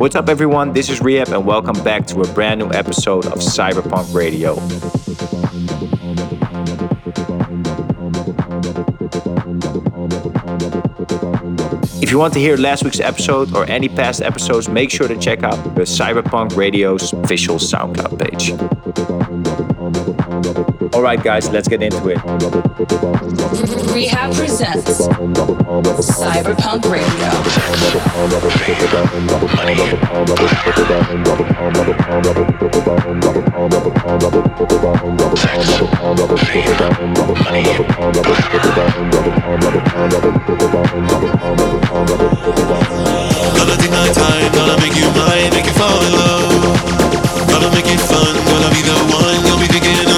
What's up, everyone? This is R3HAB, and welcome back to a brand new episode of CYB3RPVNK Radio. If you want to hear last week's episode or any past episodes, make sure to check out the CYB3RPVNK Radio's official SoundCloud page. All right, guys, let's get into it. R3HAB presents CYB3RPVNK Radio. Gonna take my time, gonna make you mine, make you fall in love. Gonna make it fun, gonna be the one you'll be thinking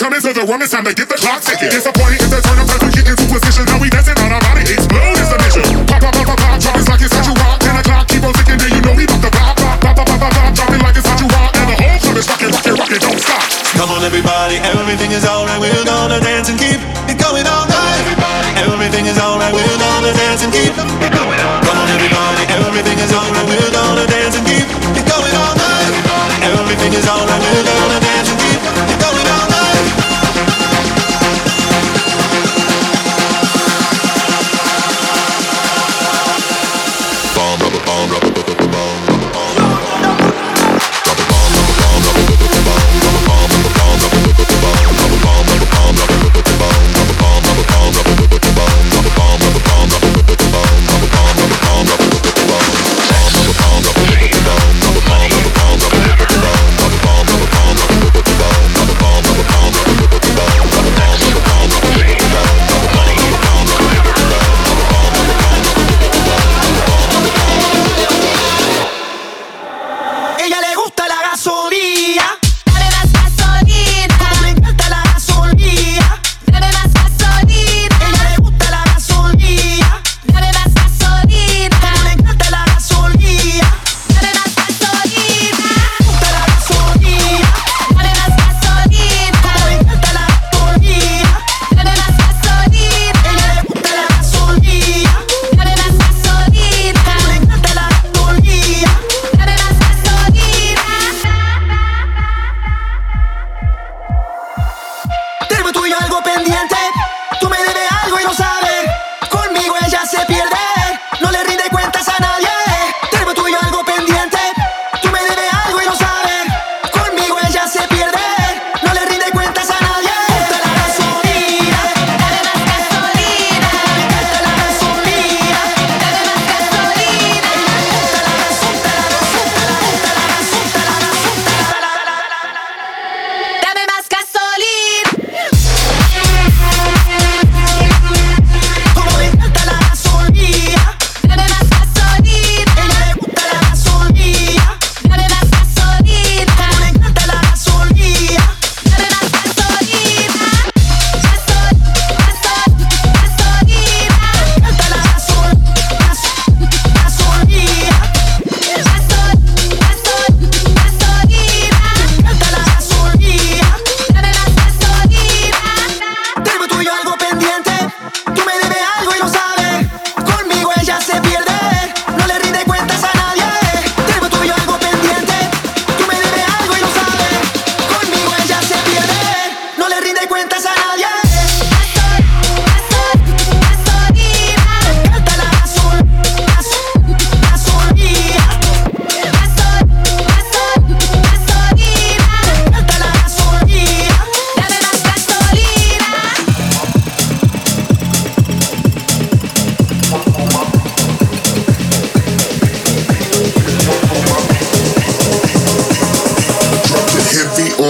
come into the room, it's time to get the clock ticking. Disappointing is the turn up as we kick into position. Now we dancing on our body, explode is the mission. Pop, pop, pop, pop, pop, drop it like it's you rock. Ten o'clock, keep on ticking, then you know we about to pop, pop, pop, pop, pop, pop, drop it like it's you rock. And the whole club is rocking, rocking, rocking, don't stop. Come on, everybody, everything is alright. We're gonna dance and keep it going all night. Everything is alright. We're gonna dance and keep it going all. Come on, everybody, everything is alright. We're gonna dance and keep it going all night. Everything is alright. We're gonna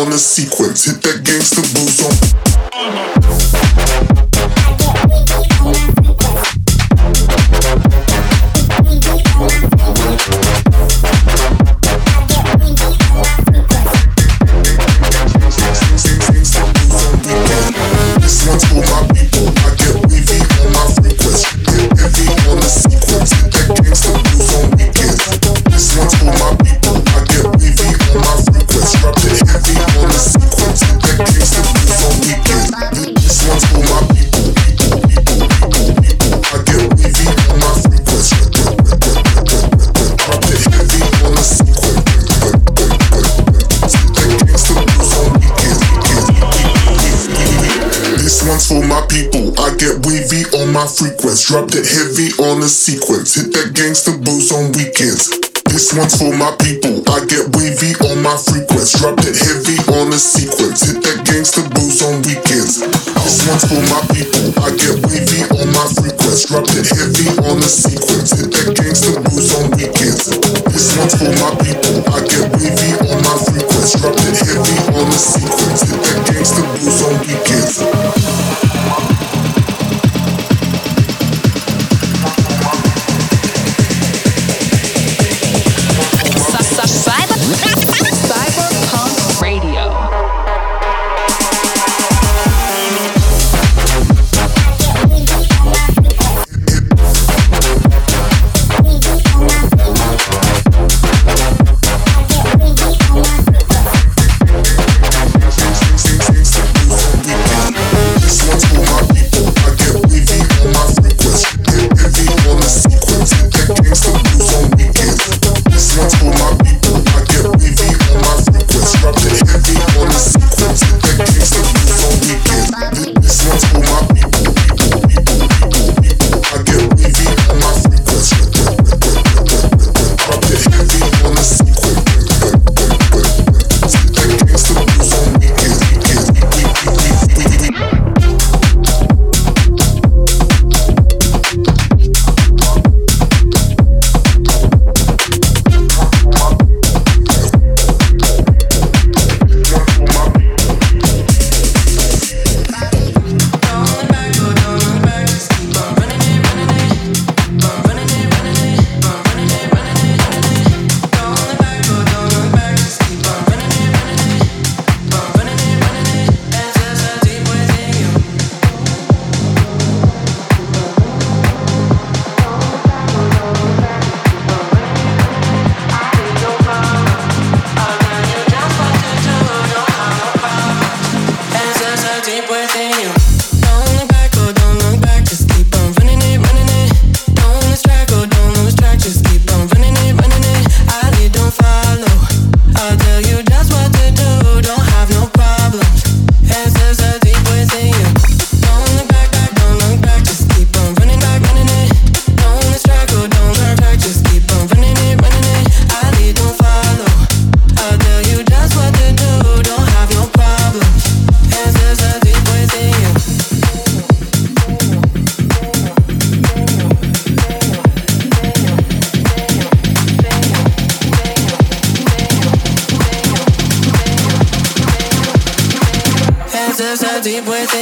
on the sequence. Hit that gangster booze on. Drop that heavy on the sequence. Hit that gangster booze on weekends. This one's for my people. deep within.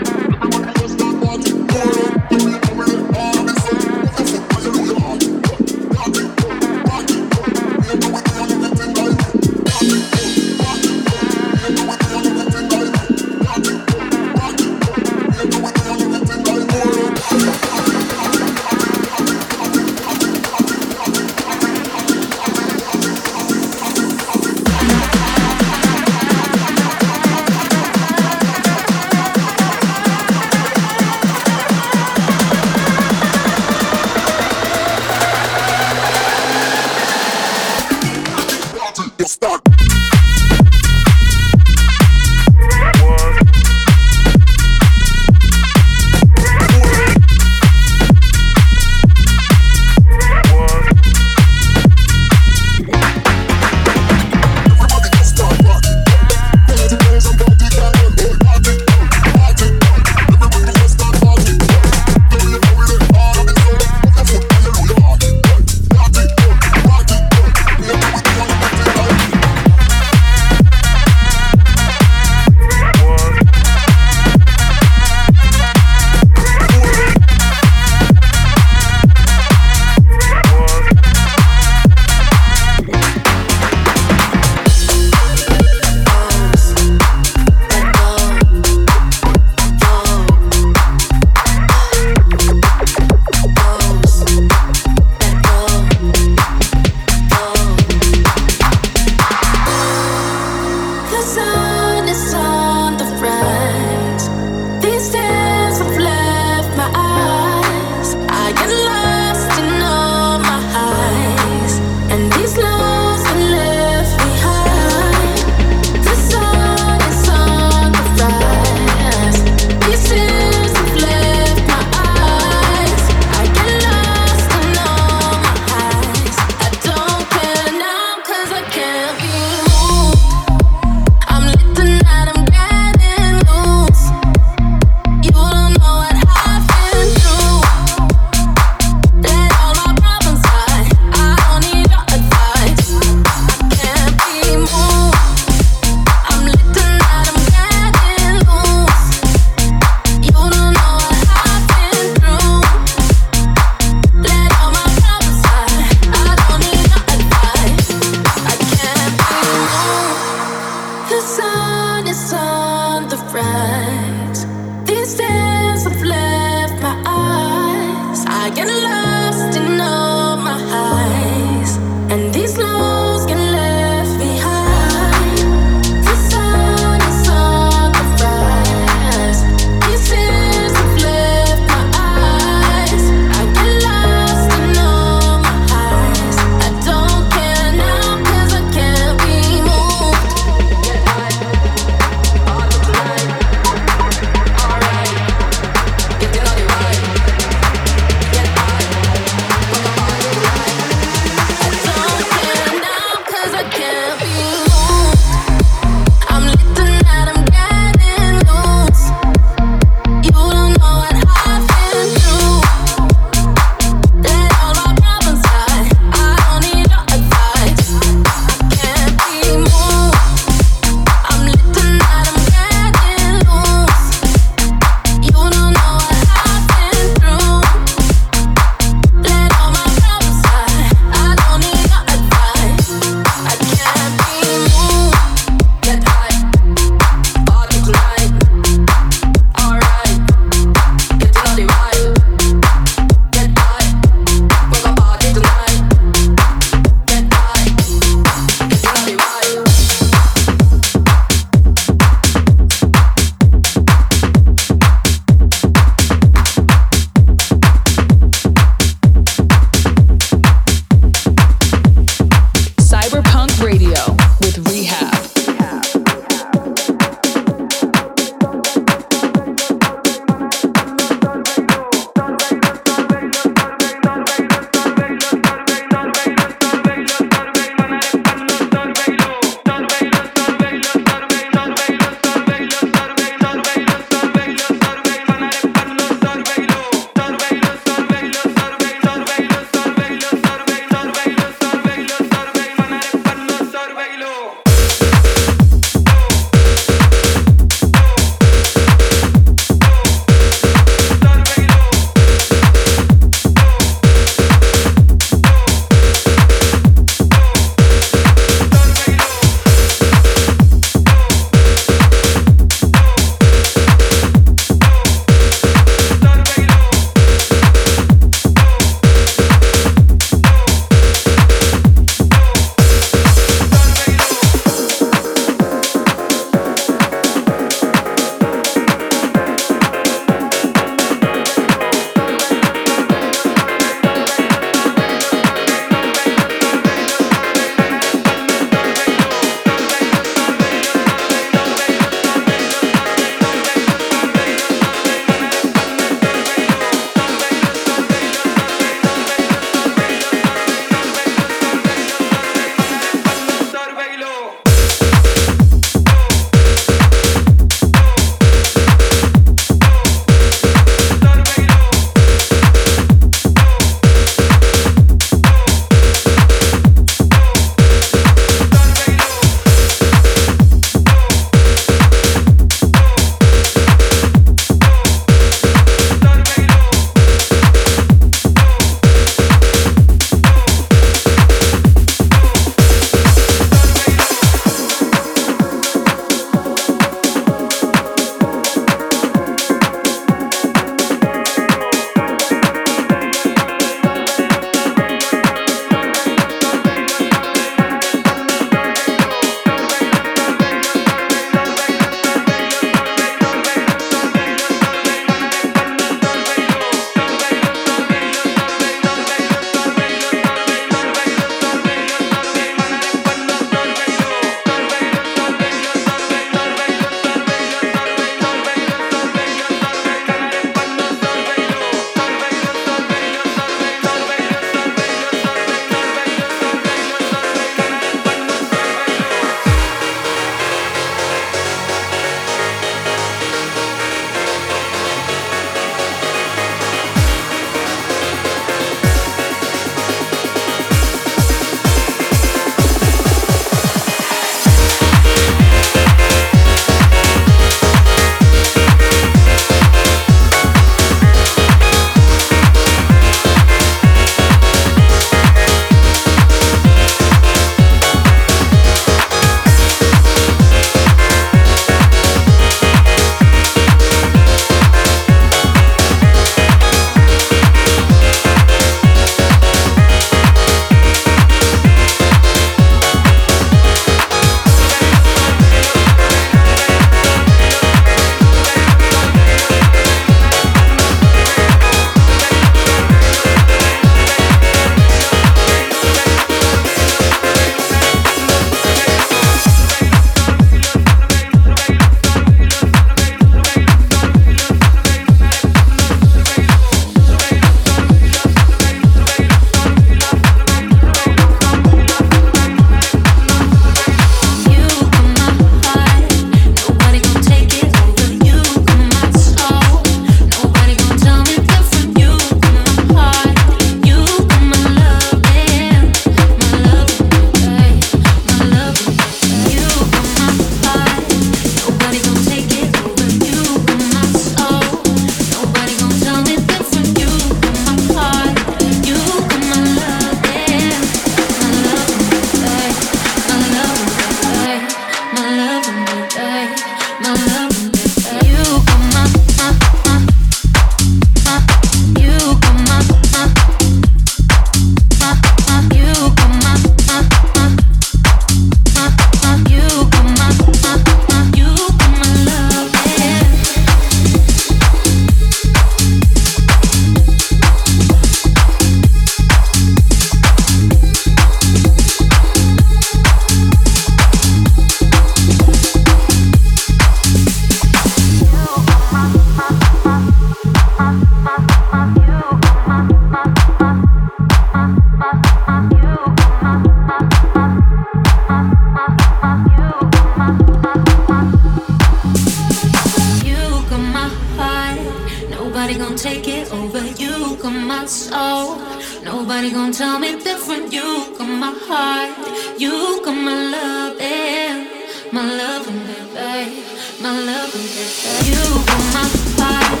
Soul. Nobody gonna tell me different. You come my heart, you come my love, yeah. My love and baby, my love and baby. You come my heart.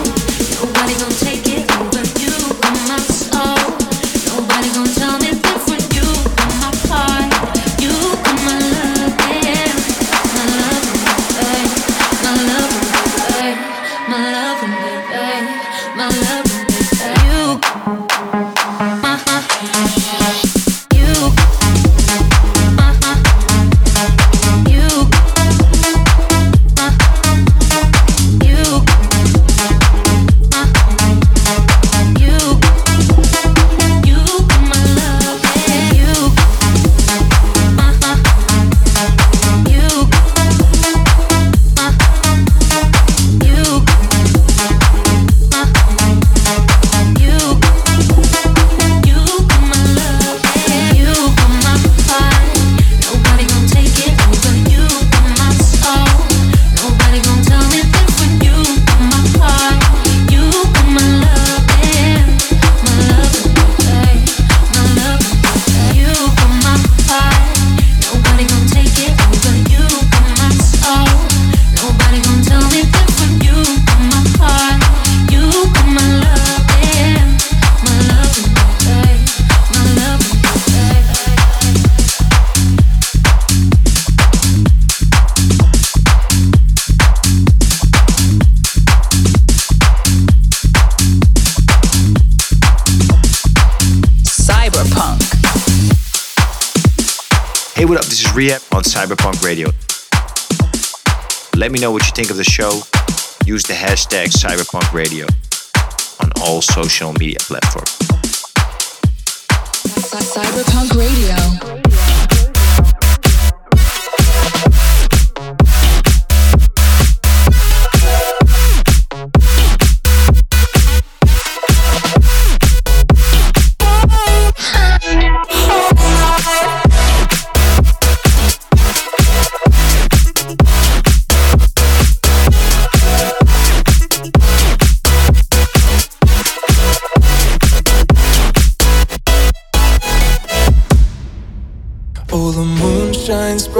Nobody gonna take it over you, come my soul. Nobody gonna tell me what up? This is R3HAB on CYB3RPVNK Radio. Let me know what you think of the show. Use the hashtag CYB3RPVNK Radio on all social media platforms. CYB3RPVNK Radio.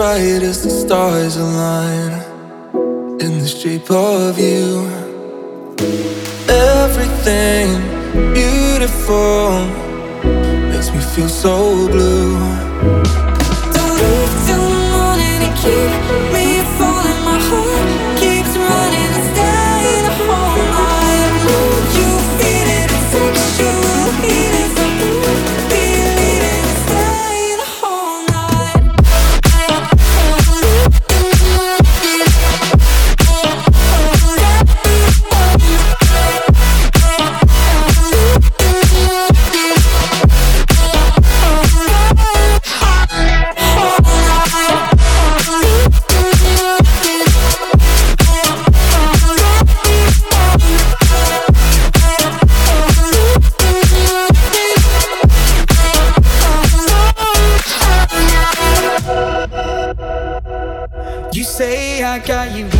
Bright as the stars align in the shape of you. Everything beautiful makes me feel so blue. Don't leave till morning and keep me you.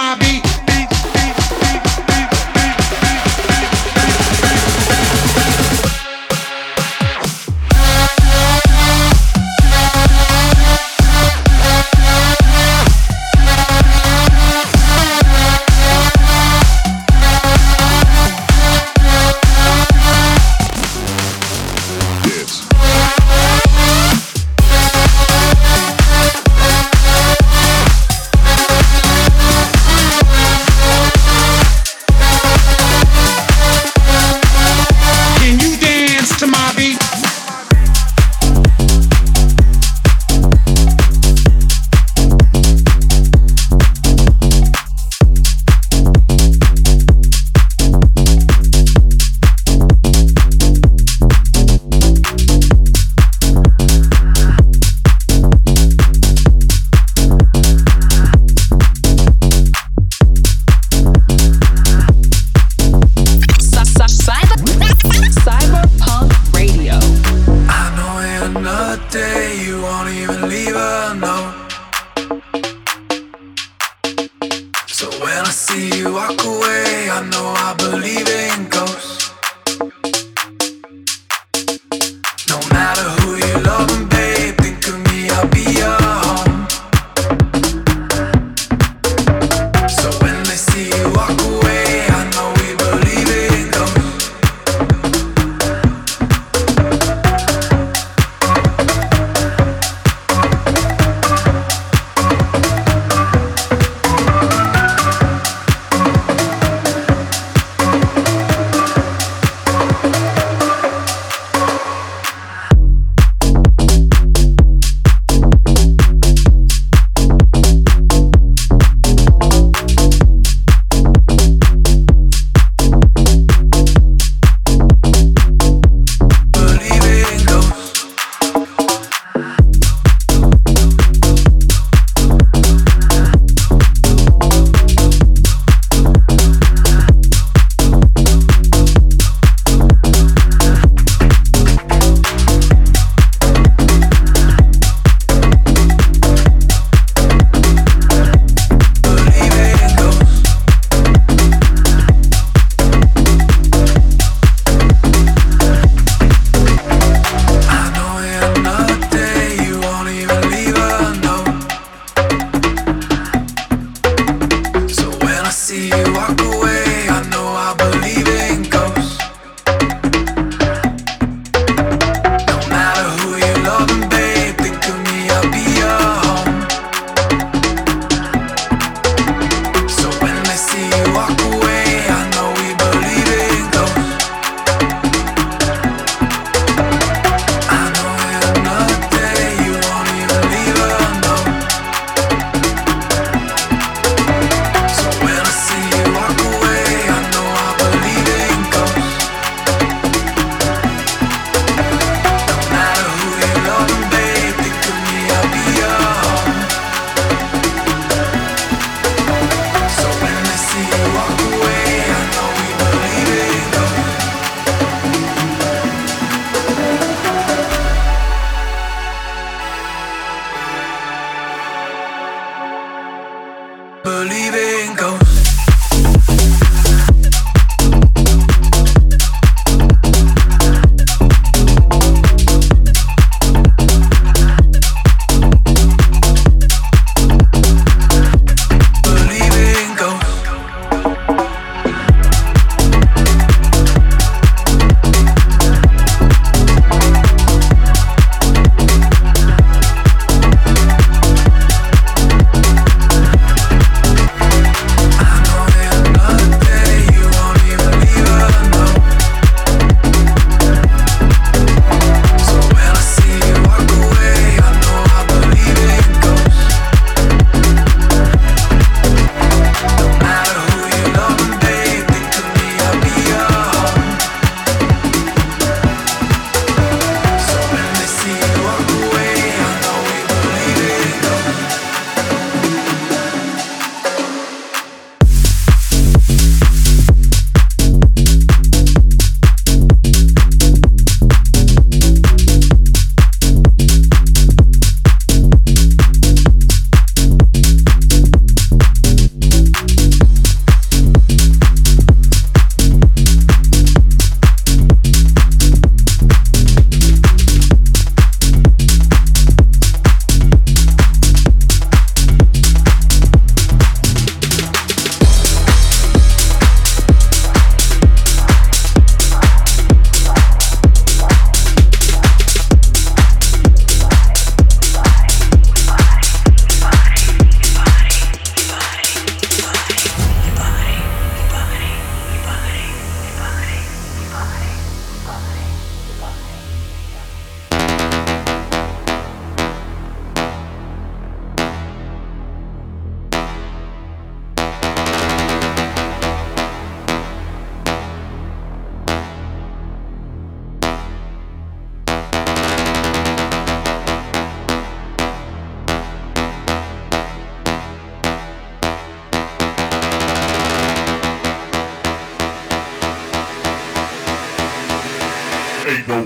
My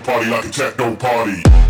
party like a techno party.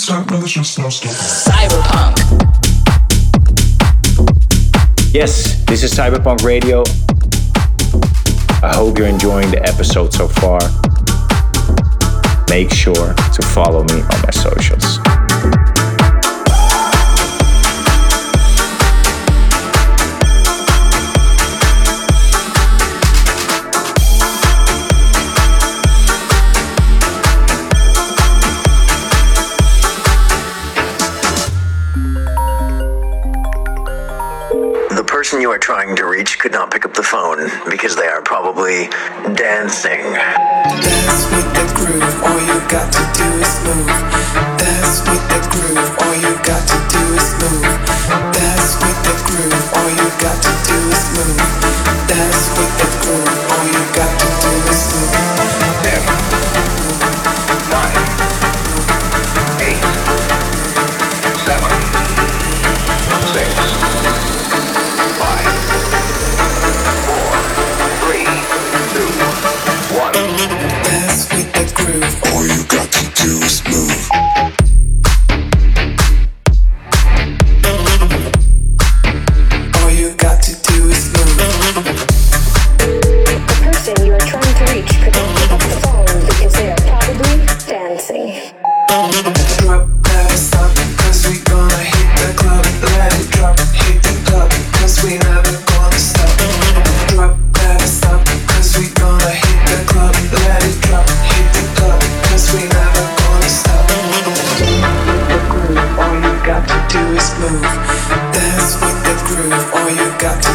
CYB3RPVNK. Yes, this is CYB3RPVNK Radio. I hope you're enjoying the episode so far. Make sure to follow me on my socials. Person you are trying to reach could not pick up the phone because they are probably dancing. Dance with groove, all you got to do is move. Dance with groove, all you got to do is move. Dance with groove, all you got to do is move. Dance with groove, all you got to do is move. Ten, nine,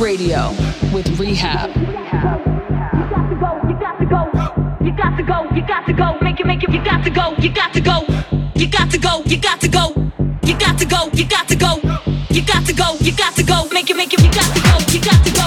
Radio with R3HAB. You got to go, you got to go, you got to go, You got to go. make it, make it, you got to go, you got to go, you got to go, you got to go, you got to go, you got to go, you got to go, you got to go, make it, make it, you got to go, you got to go.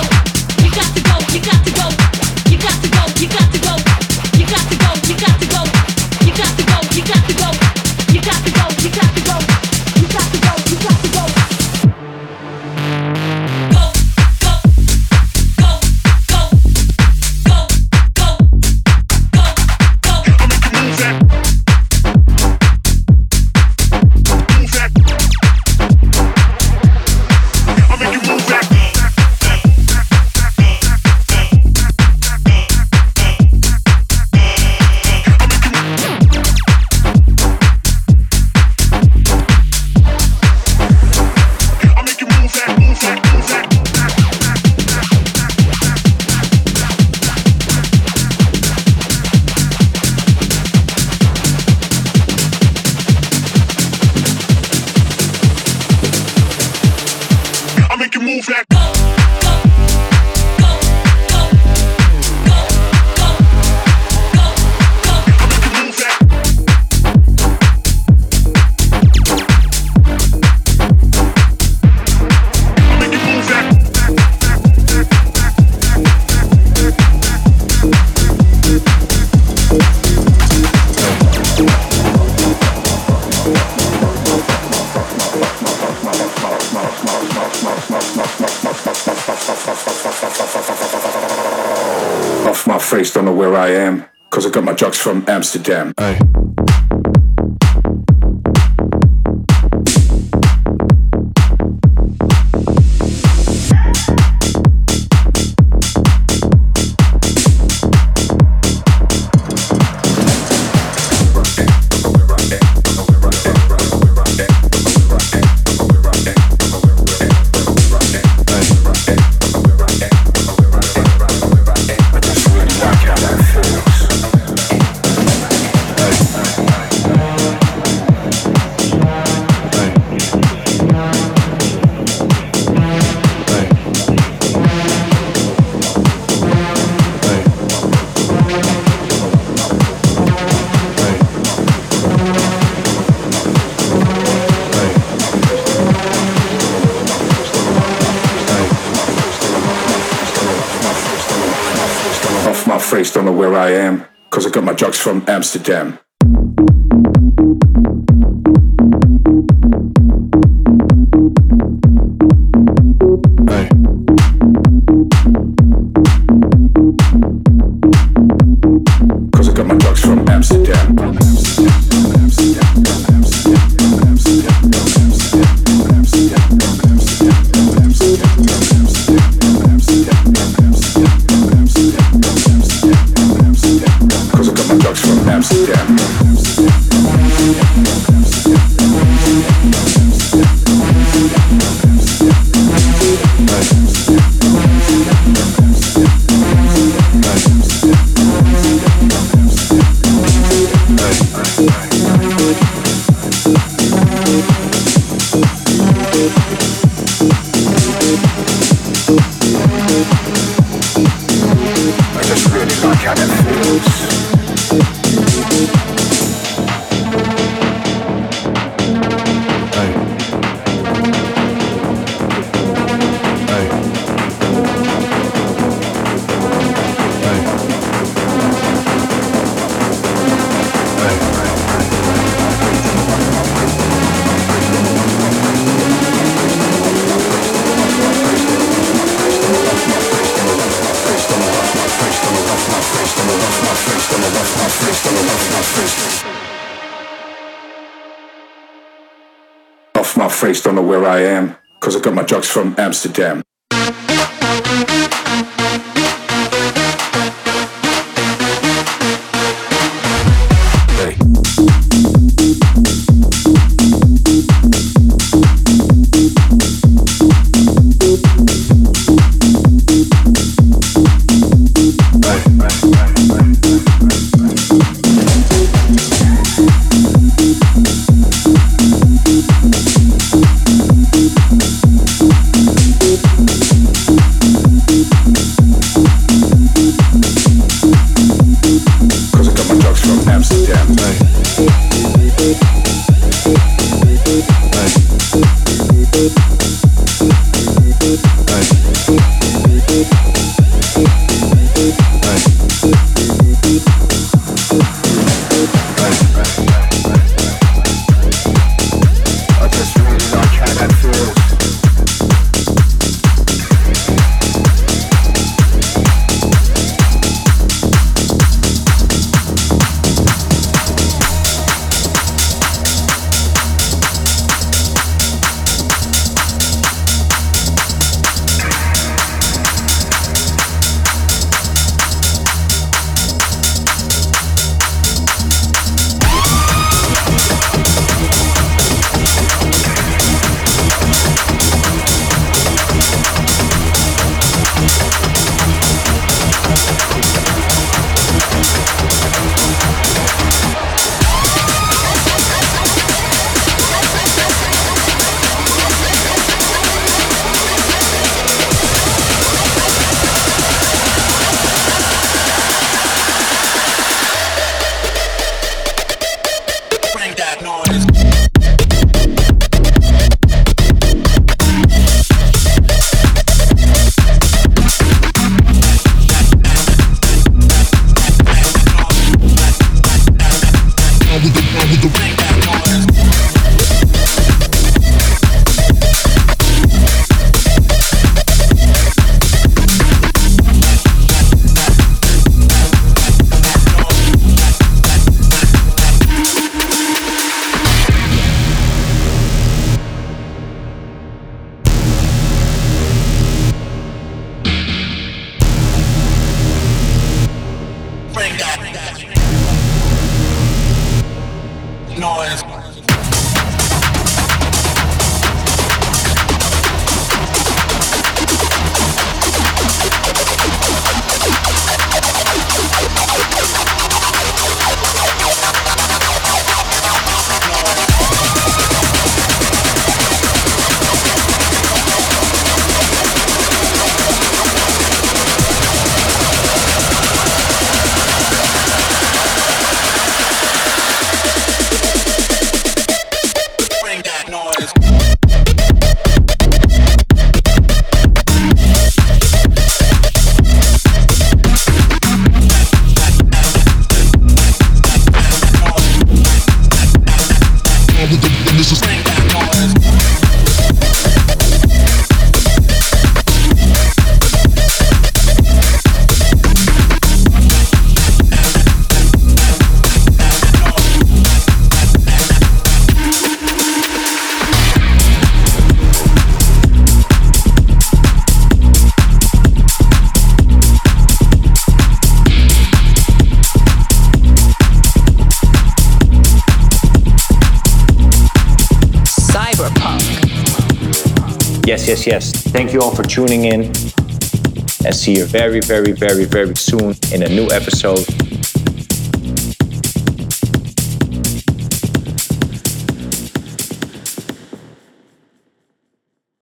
From Amsterdam. Hey. My from don't know where I am, cause I got my drugs from Amsterdam. Yes. Thank you all for tuning in. And see you very, very, very, very soon in a new episode